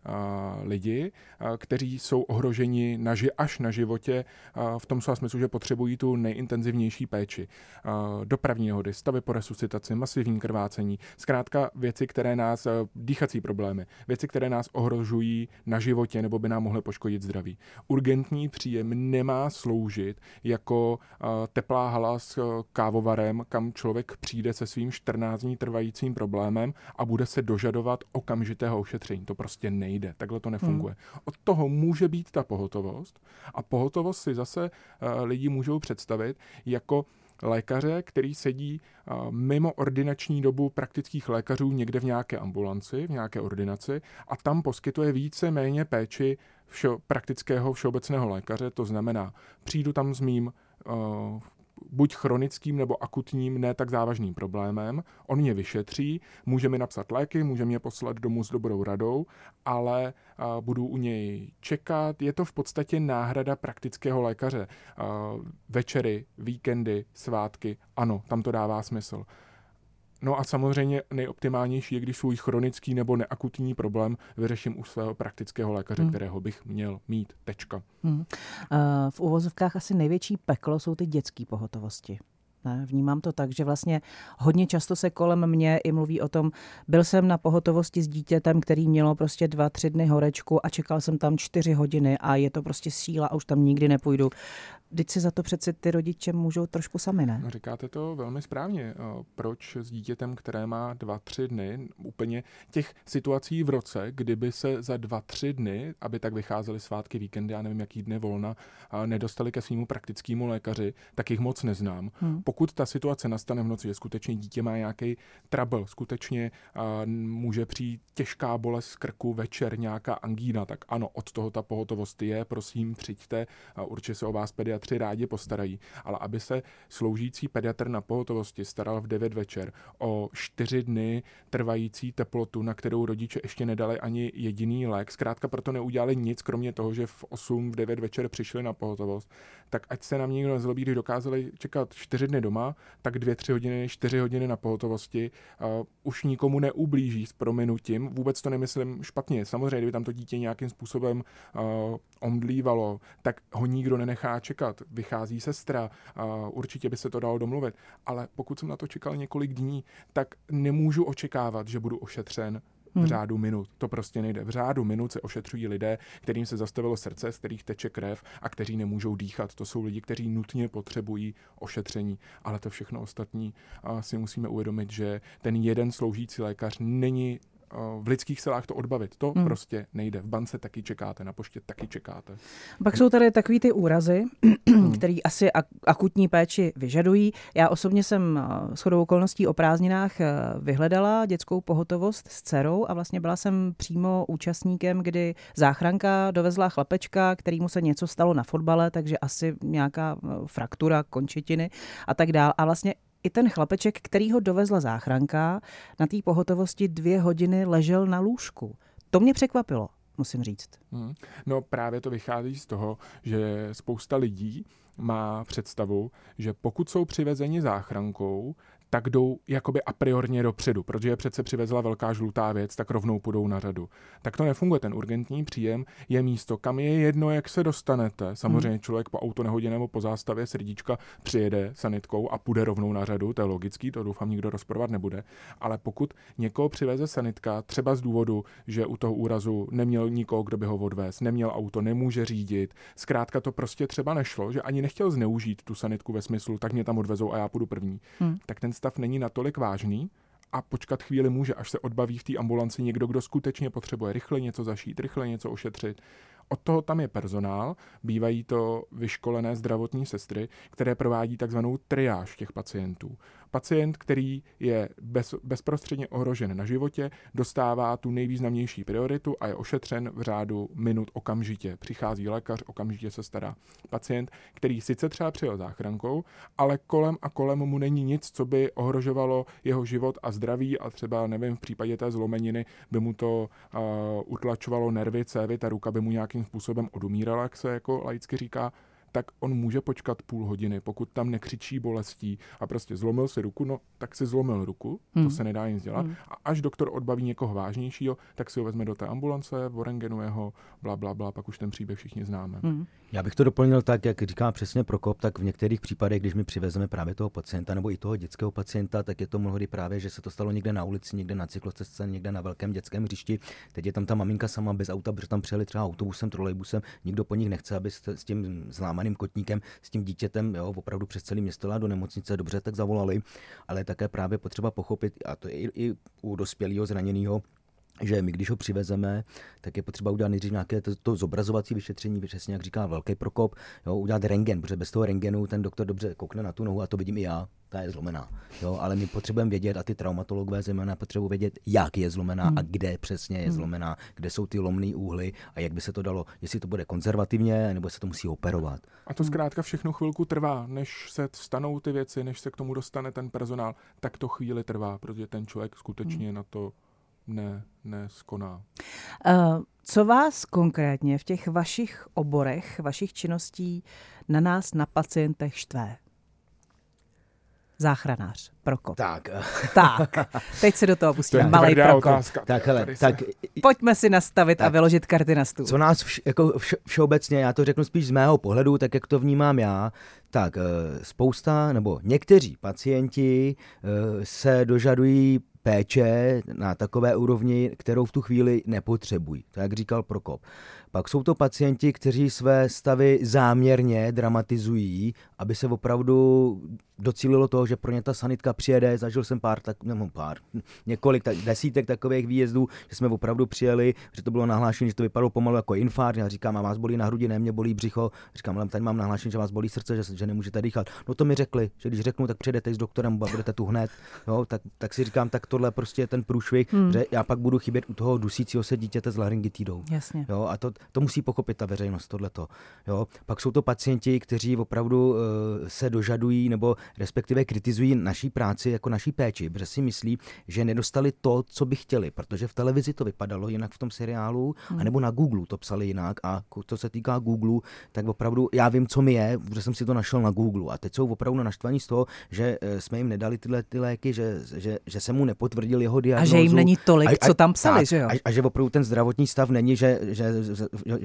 lidi, kteří jsou ohroženi na ži- až na životě v tom slova smyslu, že potřebují tu nejintenzivnější péči. Uh, dopravní nehody, stavy po resuscitaci, masivní krvácení, zkrátka věci, které nás, dýchací problémy, věci, které nás ohrožují na životě nebo by nám mohly poškodit zdraví. Urgentní příjem nemá sloužit jako teplá hala s kávovarem, kam člověk přijde přijde se svým 14 dní trvajícím problémem a bude se dožadovat okamžitého ošetření. To prostě nejde, takhle to nefunguje. Hmm. Od toho může být ta pohotovost a pohotovost si zase uh, lidi můžou představit jako lékaře, který sedí uh, mimo ordinační dobu praktických lékařů někde v nějaké ambulanci, v nějaké ordinaci a tam poskytuje více méně péči všo, praktického všeobecného lékaře, to znamená, přijdu tam s mým buď chronickým nebo akutním, ne tak závažným problémem. On mě vyšetří, může mi napsat léky, může mě poslat domů s dobrou radou, ale budu u něj čekat. Je to v podstatě náhrada praktického lékaře. Večery, víkendy, svátky, ano, tam to dává smysl. No a samozřejmě nejoptimálnější je, když svůj chronický nebo neakutní problém vyřeším u svého praktického lékaře, hmm. kterého bych měl mít. Tečka. Hmm. Uh, v uvozovkách asi největší peklo jsou ty dětské pohotovosti. Ne, vnímám to tak, že vlastně hodně často se kolem mě i mluví o tom, byl jsem na pohotovosti s dítětem, který mělo prostě dva, tři dny horečku a čekal jsem tam čtyři hodiny a je to prostě síla a už tam nikdy nepůjdu. Teď si za to přece ty rodiče můžou trošku sami, ne? No, říkáte to velmi správně. Proč s dítětem, které má dva, tři dny, úplně těch situací v roce, kdyby se za dva, tři dny, aby tak vycházely svátky, víkendy, já nevím, jaký dny volna, nedostali ke svýmu praktickému lékaři, tak jich moc neznám. Hmm. Pokud ta situace nastane v noci, že skutečně dítě má nějaký trouble, skutečně může přijít těžká bolest z krku, večer nějaká angína, tak ano, od toho ta pohotovost je, prosím, přijďte, určitě se o vás pediatři rádi postarají, ale aby se sloužící pediatr na pohotovosti staral v 9 večer o 4 dny trvající teplotu, na kterou rodiče ještě nedali ani jediný lék, zkrátka proto neudělali nic, kromě toho, že v 8, v 9 večer přišli na pohotovost, tak ať se na mě někdo nezlobí, když dokázali čekat 4 dny doma, tak 2-3 hodiny, 4 hodiny na pohotovosti uh, už nikomu neublíží s prominutím. Vůbec to nemyslím špatně. Samozřejmě, kdyby tam to dítě nějakým způsobem uh, omdlívalo, tak ho nikdo nenechá čekat. Vychází sestra, uh, určitě by se to dalo domluvit. Ale pokud jsem na to čekal několik dní, tak nemůžu očekávat, že budu ošetřen v hmm. řádu minut. To prostě nejde. V řádu minut se ošetřují lidé, kterým se zastavilo srdce, z kterých teče krev a kteří nemůžou dýchat. To jsou lidi, kteří nutně potřebují ošetření. Ale to všechno ostatní si musíme uvědomit, že ten jeden sloužící lékař není v lidských silách to odbavit. To hmm. prostě nejde. V bance taky čekáte, na poště taky čekáte. Pak jsou tady takový ty úrazy, hmm. který asi akutní péči vyžadují. Já osobně jsem s chodou okolností o prázdninách e, vyhledala dětskou pohotovost s dcerou a vlastně byla jsem přímo účastníkem, kdy záchranka dovezla chlapečka, kterýmu se něco stalo na fotbale, takže asi nějaká fraktura končetiny a tak dál. A vlastně i ten chlapeček, který ho dovezla záchranka, na té pohotovosti dvě hodiny ležel na lůžku. To mě překvapilo, musím říct. Hmm. No právě to vychází z toho, že spousta lidí má představu, že pokud jsou přivezeni záchrankou, tak jdou jakoby a priorně dopředu, protože je přece přivezla velká žlutá věc, tak rovnou půjdou na řadu. Tak to nefunguje. Ten urgentní příjem je místo, kam je jedno, jak se dostanete. Samozřejmě hmm. člověk po auto nehodě nebo po zástavě srdíčka přijede sanitkou a půjde rovnou na řadu, to je logický, to doufám nikdo rozporovat nebude. Ale pokud někoho přiveze sanitka, třeba z důvodu, že u toho úrazu neměl nikoho, kdo by ho odvez, neměl auto, nemůže řídit, zkrátka to prostě třeba nešlo, že ani nechtěl zneužít tu sanitku ve smyslu, tak mě tam odvezou a já půjdu první, hmm. tak ten stav není natolik vážný a počkat chvíli může, až se odbaví v té ambulanci někdo, kdo skutečně potřebuje rychle něco zašít, rychle něco ošetřit. Od toho tam je personál, bývají to vyškolené zdravotní sestry, které provádí takzvanou triáž těch pacientů. Pacient, který je bez, bezprostředně ohrožen na životě, dostává tu nejvýznamnější prioritu a je ošetřen v řádu minut okamžitě. Přichází lékař, okamžitě se stará. Pacient, který sice třeba přijel záchrankou, ale kolem a kolem mu není nic, co by ohrožovalo jeho život a zdraví a třeba, nevím, v případě té zlomeniny by mu to uh, utlačovalo nervy, cévy, ta ruka by mu nějakým způsobem odumírala, jak se jako laicky říká, tak on může počkat půl hodiny, pokud tam nekřičí bolestí a prostě zlomil si ruku, no tak si zlomil ruku, hmm. to se nedá nic dělat. Hmm. A až doktor odbaví někoho vážnějšího, tak si ho vezme do té ambulance, v rengenuje bla, bla, bla, pak už ten příběh všichni známe. Hmm. Já bych to doplnil tak, jak říká přesně Prokop, tak v některých případech, když my přivezeme právě toho pacienta nebo i toho dětského pacienta, tak je to mnohdy právě, že se to stalo někde na ulici, někde na cyklostezce, někde na velkém dětském hřišti. Teď je tam ta maminka sama bez auta, protože tam přijeli třeba autobusem, trolejbusem, nikdo po nich nechce, aby s tím zlámaným kotníkem, s tím dítětem, jo, opravdu přes celý město do nemocnice, dobře, tak zavolali, ale také právě potřeba pochopit, a to je i, i u dospělého zraněného, že my, když ho přivezeme, tak je potřeba udělat nejdřív nějaké to, to zobrazovací vyšetření, přesně jak říká velký prokop, jo, udělat rengen, protože bez toho rengenu ten doktor dobře koukne na tu nohu a to vidím i já, ta je zlomená. Jo, ale my potřebujeme vědět, a ty traumatologové zejména potřebují vědět, jak je zlomená hmm. a kde přesně je hmm. zlomená, kde jsou ty lomné úhly a jak by se to dalo, jestli to bude konzervativně, nebo se to musí operovat. A to zkrátka všechno chvilku trvá, než se stanou ty věci, než se k tomu dostane ten personál, tak to chvíli trvá, protože ten člověk skutečně hmm. na to ne, neskoná. Uh, co vás konkrétně v těch vašich oborech, vašich činností na nás, na pacientech štve? Záchranář, Prokop. Tak. Tak, teď se do toho pustíme. To Malej Prokop. Otázka. Tak, hele, tak, Pojďme si nastavit tak, a vyložit karty na stůl. Co nás vš, jako vš, všeobecně, já to řeknu spíš z mého pohledu, tak jak to vnímám já, tak eh, spousta nebo někteří pacienti eh, se dožadují péče na takové úrovni, kterou v tu chvíli nepotřebují. To jak říkal Prokop. Pak jsou to pacienti, kteří své stavy záměrně dramatizují, aby se opravdu docílilo toho, že pro ně ta sanitka přijede. Zažil jsem pár, tak, nebo pár, několik tak, desítek takových výjezdů, že jsme opravdu přijeli, že to bylo nahlášení, že to vypadalo pomalu jako infarkt. Já říkám, a vás bolí na hrudi, ne, mě bolí břicho. Říkám, ale tady mám nahlášení, že vás bolí srdce, že, že nemůžete dýchat. No to mi řekli, že když řeknu, tak přijedete s doktorem, budete tu hned. Jo, tak, tak, si říkám, tak tohle prostě je ten průšvih, hmm. že já pak budu chybět u toho dusícího se dítěte s laryngitidou. Jasně. Jo, a to, to musí pochopit ta veřejnost, tohleto. Jo. Pak jsou to pacienti, kteří opravdu uh, se dožadují nebo respektive kritizují naší práci jako naší péči, protože si myslí, že nedostali to, co by chtěli, protože v televizi to vypadalo jinak v tom seriálu, hmm. anebo na Google to psali jinak a co se týká Google, tak opravdu já vím, co mi je, protože jsem si to našel na Google a teď jsou opravdu naštvaní z toho, že uh, jsme jim nedali tyhle ty léky, že, že, že se mu nepotvrdil jeho diagnózu. A že jim není tolik, a, a, co tam psali, tak, že jo? A, a že opravdu ten zdravotní stav není, že, že, že,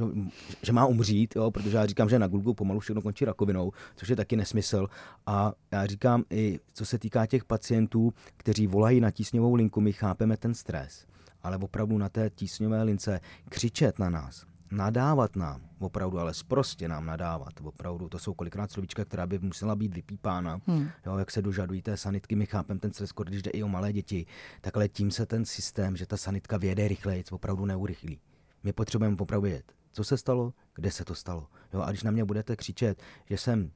že má umřít, jo, protože já říkám, že na Google pomalu všechno končí rakovinou, což je taky nesmysl. A já říkám i, co se týká těch pacientů, kteří volají na tísňovou linku, my chápeme ten stres, ale opravdu na té tísňové lince křičet na nás, nadávat nám, opravdu, ale prostě nám nadávat, opravdu, to jsou kolikrát slovíčka, která by musela být vypípána, hmm. jo, jak se dožadují té sanitky, my chápeme ten stres, když jde i o malé děti, tak ale tím se ten systém, že ta sanitka věde rychleji, opravdu neurychlí. My potřebujeme opravdu vědět, co se stalo, kde se to stalo. Jo, a když na mě budete křičet, že jsem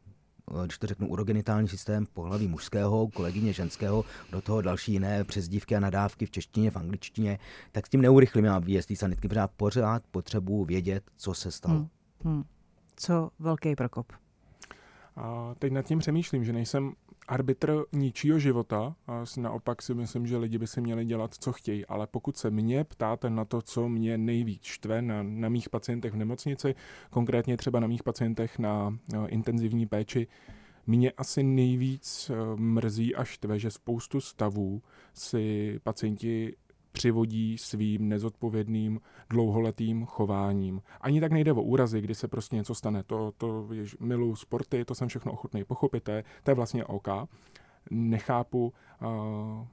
eh, když to řeknu, urogenitální systém pohlaví mužského, kolegyně ženského, do toho další jiné přezdívky a nadávky v češtině, v angličtině, tak s tím neurychlím já výjezd té sanitky, protože pořád potřebuji vědět, co se stalo. Hmm. Hmm. Co velký prokop? A teď nad tím přemýšlím, že nejsem arbitr ničího života. A naopak si myslím, že lidi by si měli dělat, co chtějí. Ale pokud se mě ptáte na to, co mě nejvíc štve na, na mých pacientech v nemocnici, konkrétně třeba na mých pacientech na, na intenzivní péči, mě asi nejvíc eh, mrzí a štve, že spoustu stavů si pacienti přivodí svým nezodpovědným dlouholetým chováním. Ani tak nejde o úrazy, kdy se prostě něco stane. To, to je, miluju sporty, to jsem všechno ochotný je, to je vlastně OK. Nechápu, uh,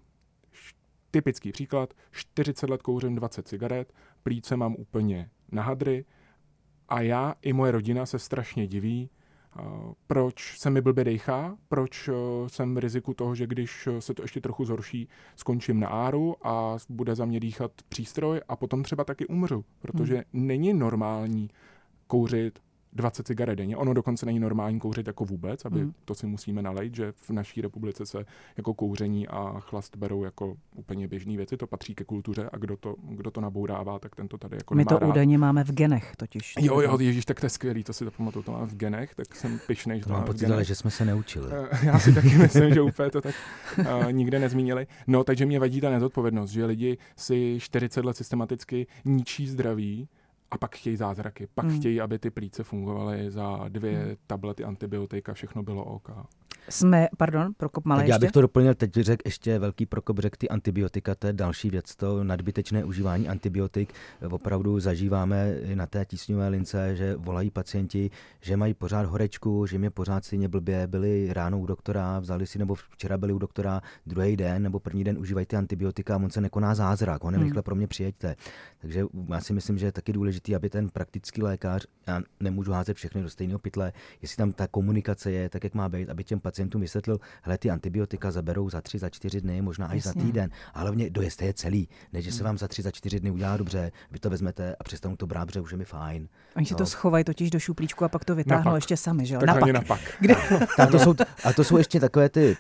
typický příklad, 40 let kouřím 20 cigaret, plíce mám úplně na hadry a já i moje rodina se strašně diví, proč se mi blbě dejchá, proč eh, jsem v riziku toho, že když eh, se to ještě trochu zhorší, skončím na áru a bude za mě dýchat přístroj a potom třeba taky umřu, protože hmm. není normální kouřit 20 cigaret denně. Ono dokonce není normální kouřit jako vůbec, aby mm. to si musíme nalejt, že v naší republice se jako kouření a chlast berou jako úplně běžné věci, to patří ke kultuře a kdo to, kdo to nabourává, tak tento tady jako My to rád. údajně máme v genech totiž. Jo, jo, ježíš, tak to je skvělý, to si to pamatuju, to máme v genech, tak jsem pišnej, že to, to mám pocit, ale že jsme se neučili. Eh, já si taky myslím, že úplně to tak uh, nikde nezmínili. No, takže mě vadí ta nezodpovědnost, že lidi si 40 let systematicky ničí zdraví, a pak chtějí zázraky. Pak hmm. chtějí, aby ty plíce fungovaly za dvě hmm. tablety antibiotika, všechno bylo OK. Jsme, pardon, Prokop Malé já bych to doplnil, teď řekl ještě velký Prokop, řekl ty antibiotika, to je další věc, to nadbytečné užívání antibiotik. Opravdu zažíváme na té tísňové lince, že volají pacienti, že mají pořád horečku, že mě pořád stejně blbě, byli ráno u doktora, vzali si, nebo včera byli u doktora, druhý den nebo první den užívají ty antibiotika a on se nekoná zázrak, on hmm. rychle pro mě přijeďte. Takže já si myslím, že je taky důležité, aby ten praktický lékař, já nemůžu házet všechny do stejného pytle, jestli tam ta komunikace je tak, jak má být, aby těm pacientům vysvětlil, hele, ty antibiotika zaberou za tři, za čtyři dny, možná až Jasně. za týden, a hlavně dojezte je celý, než že se hmm. vám za tři, za čtyři dny udělá dobře, vy to vezmete a přestanou to brát, protože už je mi fajn. Oni si no. to schovají totiž do šuplíčku a pak to vytáhnou ještě sami, že jo? Napak. napak. Kde? a, to jsou, a to jsou ještě takové ty,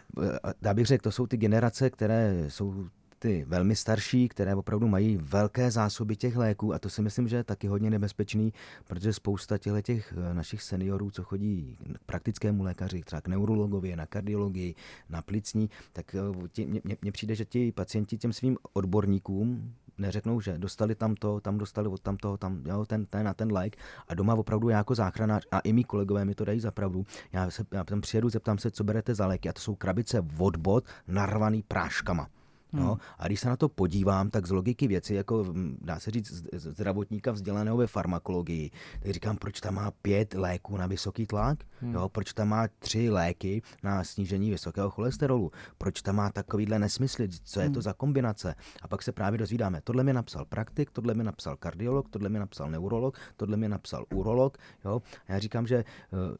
já bych řekl, to jsou ty generace, které jsou ty velmi starší, které opravdu mají velké zásoby těch léků a to si myslím, že je taky hodně nebezpečný, protože spousta těch eh, našich seniorů, co chodí k praktickému lékaři, třeba k neurologovi, na kardiologii, na plicní, tak eh, mně přijde, že ti pacienti těm svým odborníkům neřeknou, že dostali tam to, tam dostali od tam toho, tam, jo, ten, ten a ten like a doma opravdu já jako záchranář a i mý kolegové mi to dají za pravdu. Já, se, já tam přijedu, zeptám se, co berete za léky a to jsou krabice od bod narvaný práškama. No, hmm. A když se na to podívám, tak z logiky věci, jako dá se říct zdravotníka vzdělaného ve farmakologii, tak říkám, proč tam má pět léků na vysoký tlak, hmm. jo, proč tam má tři léky na snížení vysokého cholesterolu, proč tam má takovýhle nesmysly, co je to hmm. za kombinace. A pak se právě dozvídáme, tohle mi napsal praktik, tohle mi napsal kardiolog, tohle mi napsal neurolog, tohle mi napsal urolog. Jo. A já říkám, že eh,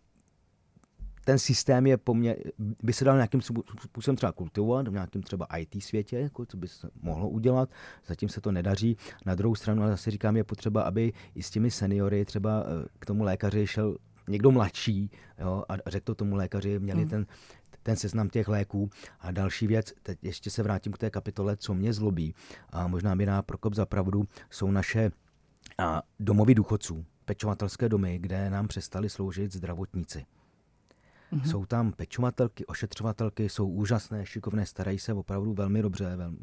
ten systém je poměr, by se dal nějakým způsobem třeba kultivovat v nějakém třeba IT světě, jako co by se mohlo udělat, zatím se to nedaří. Na druhou stranu ale zase říkám, je potřeba, aby i s těmi seniory třeba eh, k tomu lékaři šel někdo mladší jo, a řekl to tomu lékaři, měli hmm. ten, ten seznam těch léků. A další věc, teď ještě se vrátím k té kapitole, co mě zlobí, a možná mi dá Prokop za pravdu, jsou naše a, domovy důchodců, pečovatelské domy, kde nám přestali sloužit zdravotníci. Mm-hmm. Jsou tam pečovatelky, ošetřovatelky, jsou úžasné, šikovné, starají se opravdu velmi dobře, velmi,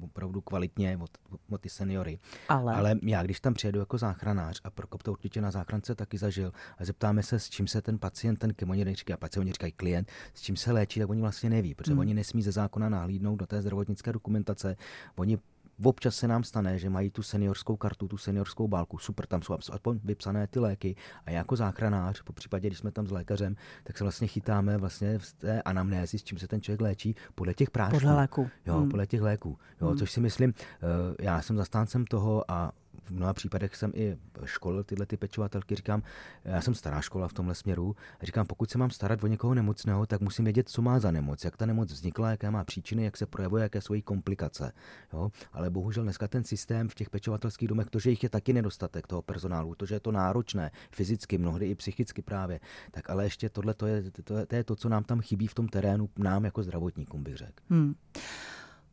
opravdu kvalitně od, od ty seniory. Ale... Ale já, když tam přijedu jako záchranář, a Prokop to určitě na záchrance taky zažil, a zeptáme se, s čím se ten pacient, ten ke oni neříká pacient, oni říkají klient, s čím se léčí, tak oni vlastně neví, protože mm. oni nesmí ze zákona nahlídnout do té zdravotnické dokumentace. Oni Občas se nám stane, že mají tu seniorskou kartu, tu seniorskou bálku, super, tam jsou aspoň vypsané ty léky a jako záchranář, po případě, když jsme tam s lékařem, tak se vlastně chytáme vlastně v té anamnézi, s čím se ten člověk léčí, podle těch prášků. Podle léku. Jo, hmm. podle těch léků. Jo, hmm. což si myslím, eh, já jsem zastáncem toho a v mnoha případech jsem i školil tyhle ty pečovatelky, říkám, já jsem stará škola v tomhle směru, říkám, pokud se mám starat o někoho nemocného, tak musím vědět, co má za nemoc, jak ta nemoc vznikla, jaké má příčiny, jak se projevuje, jaké jsou její komplikace. Jo? Ale bohužel dneska ten systém v těch pečovatelských domech, to, že jich je taky nedostatek toho personálu, to, že je to náročné, fyzicky, mnohdy i psychicky právě, tak ale ještě tohle to je, to, je, to, je to, co nám tam chybí v tom terénu, nám jako zdravotníkům bych řekl. Hmm.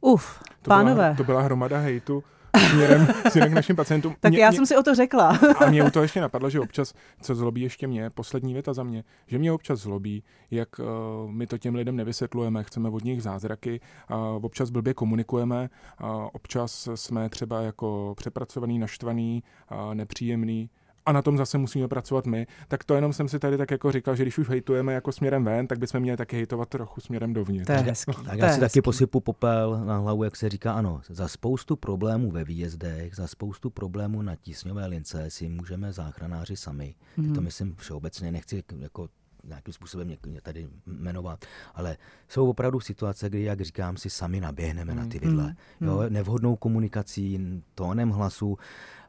Uf, to pánové. Byla, to byla hromada hejtu směrem, směrem k našim pacientům. Tak mě, já jsem si o to řekla. a mě u toho ještě napadlo, že občas, co zlobí ještě mě, poslední věta za mě, že mě občas zlobí, jak uh, my to těm lidem nevysvětlujeme, chceme od nich zázraky, uh, občas blbě komunikujeme, uh, občas jsme třeba jako přepracovaný, naštvaný, uh, nepříjemný, a na tom zase musíme pracovat my, tak to jenom jsem si tady tak jako říkal, že když už hejtujeme jako směrem ven, tak bychom měli taky hejtovat trochu směrem dovnitř. To je hezký. Tak já si taky posypu popel na hlavu, jak se říká, ano, za spoustu problémů ve výjezdech, za spoustu problémů na tísňové lince si můžeme záchranáři sami. Hmm. To myslím všeobecně, nechci jako nějakým způsobem tady jmenovat, ale jsou opravdu situace, kdy, jak říkám, si sami naběhneme hmm. na ty vidle. Hmm. Jo, nevhodnou komunikací, tónem hlasu,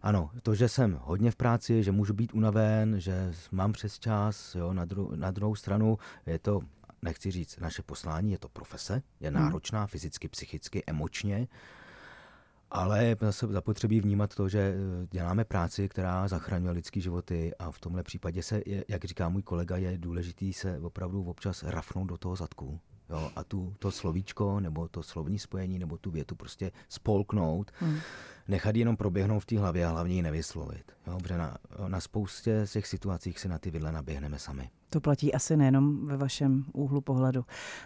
ano, to, že jsem hodně v práci, že můžu být unaven, že mám přes čas, jo, na, dru- na druhou stranu je to, nechci říct, naše poslání, je to profese, je hmm. náročná fyzicky, psychicky, emočně, ale zase zapotřebí vnímat to, že eh, děláme práci, která zachraňuje lidské životy a v tomhle případě se, jak říká můj kolega, je důležitý se opravdu občas rafnout do toho zadku. Jo, a tu, to slovíčko, nebo to slovní spojení, nebo tu větu prostě spolknout. Hmm nechat jenom proběhnout v té hlavě a hlavně ji nevyslovit. Jo, protože na, na spoustě z těch situacích si na ty vidle naběhneme sami. To platí asi nejenom ve vašem úhlu pohledu.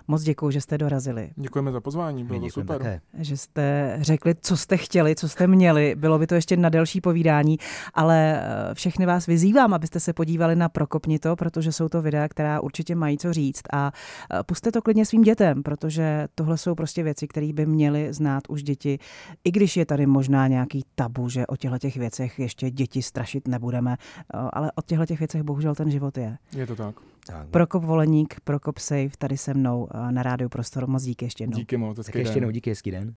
Moc děkuji, že jste dorazili. Děkujeme za pozvání, bylo to super. Také. Že jste řekli, co jste chtěli, co jste měli. Bylo by to ještě na delší povídání, ale eh, všechny vás vyzývám, abyste se podívali na Prokopnito, protože jsou to videa, která určitě mají co říct. A eh, puste to klidně svým dětem, protože tohle jsou prostě věci, které by měly znát už děti, i když je tady možná nějaký tabu, že o těchto těch věcech ještě děti strašit nebudeme, eh, ale o těchto těch věcech bohužel ten život je. Je to tak. Tak, Prokop Voleník, Prokop Safe tady se mnou eh, na rádiu Prostor. Moc díky ještě jednou. Díky moc, tak ještě jednou díky, hezký den.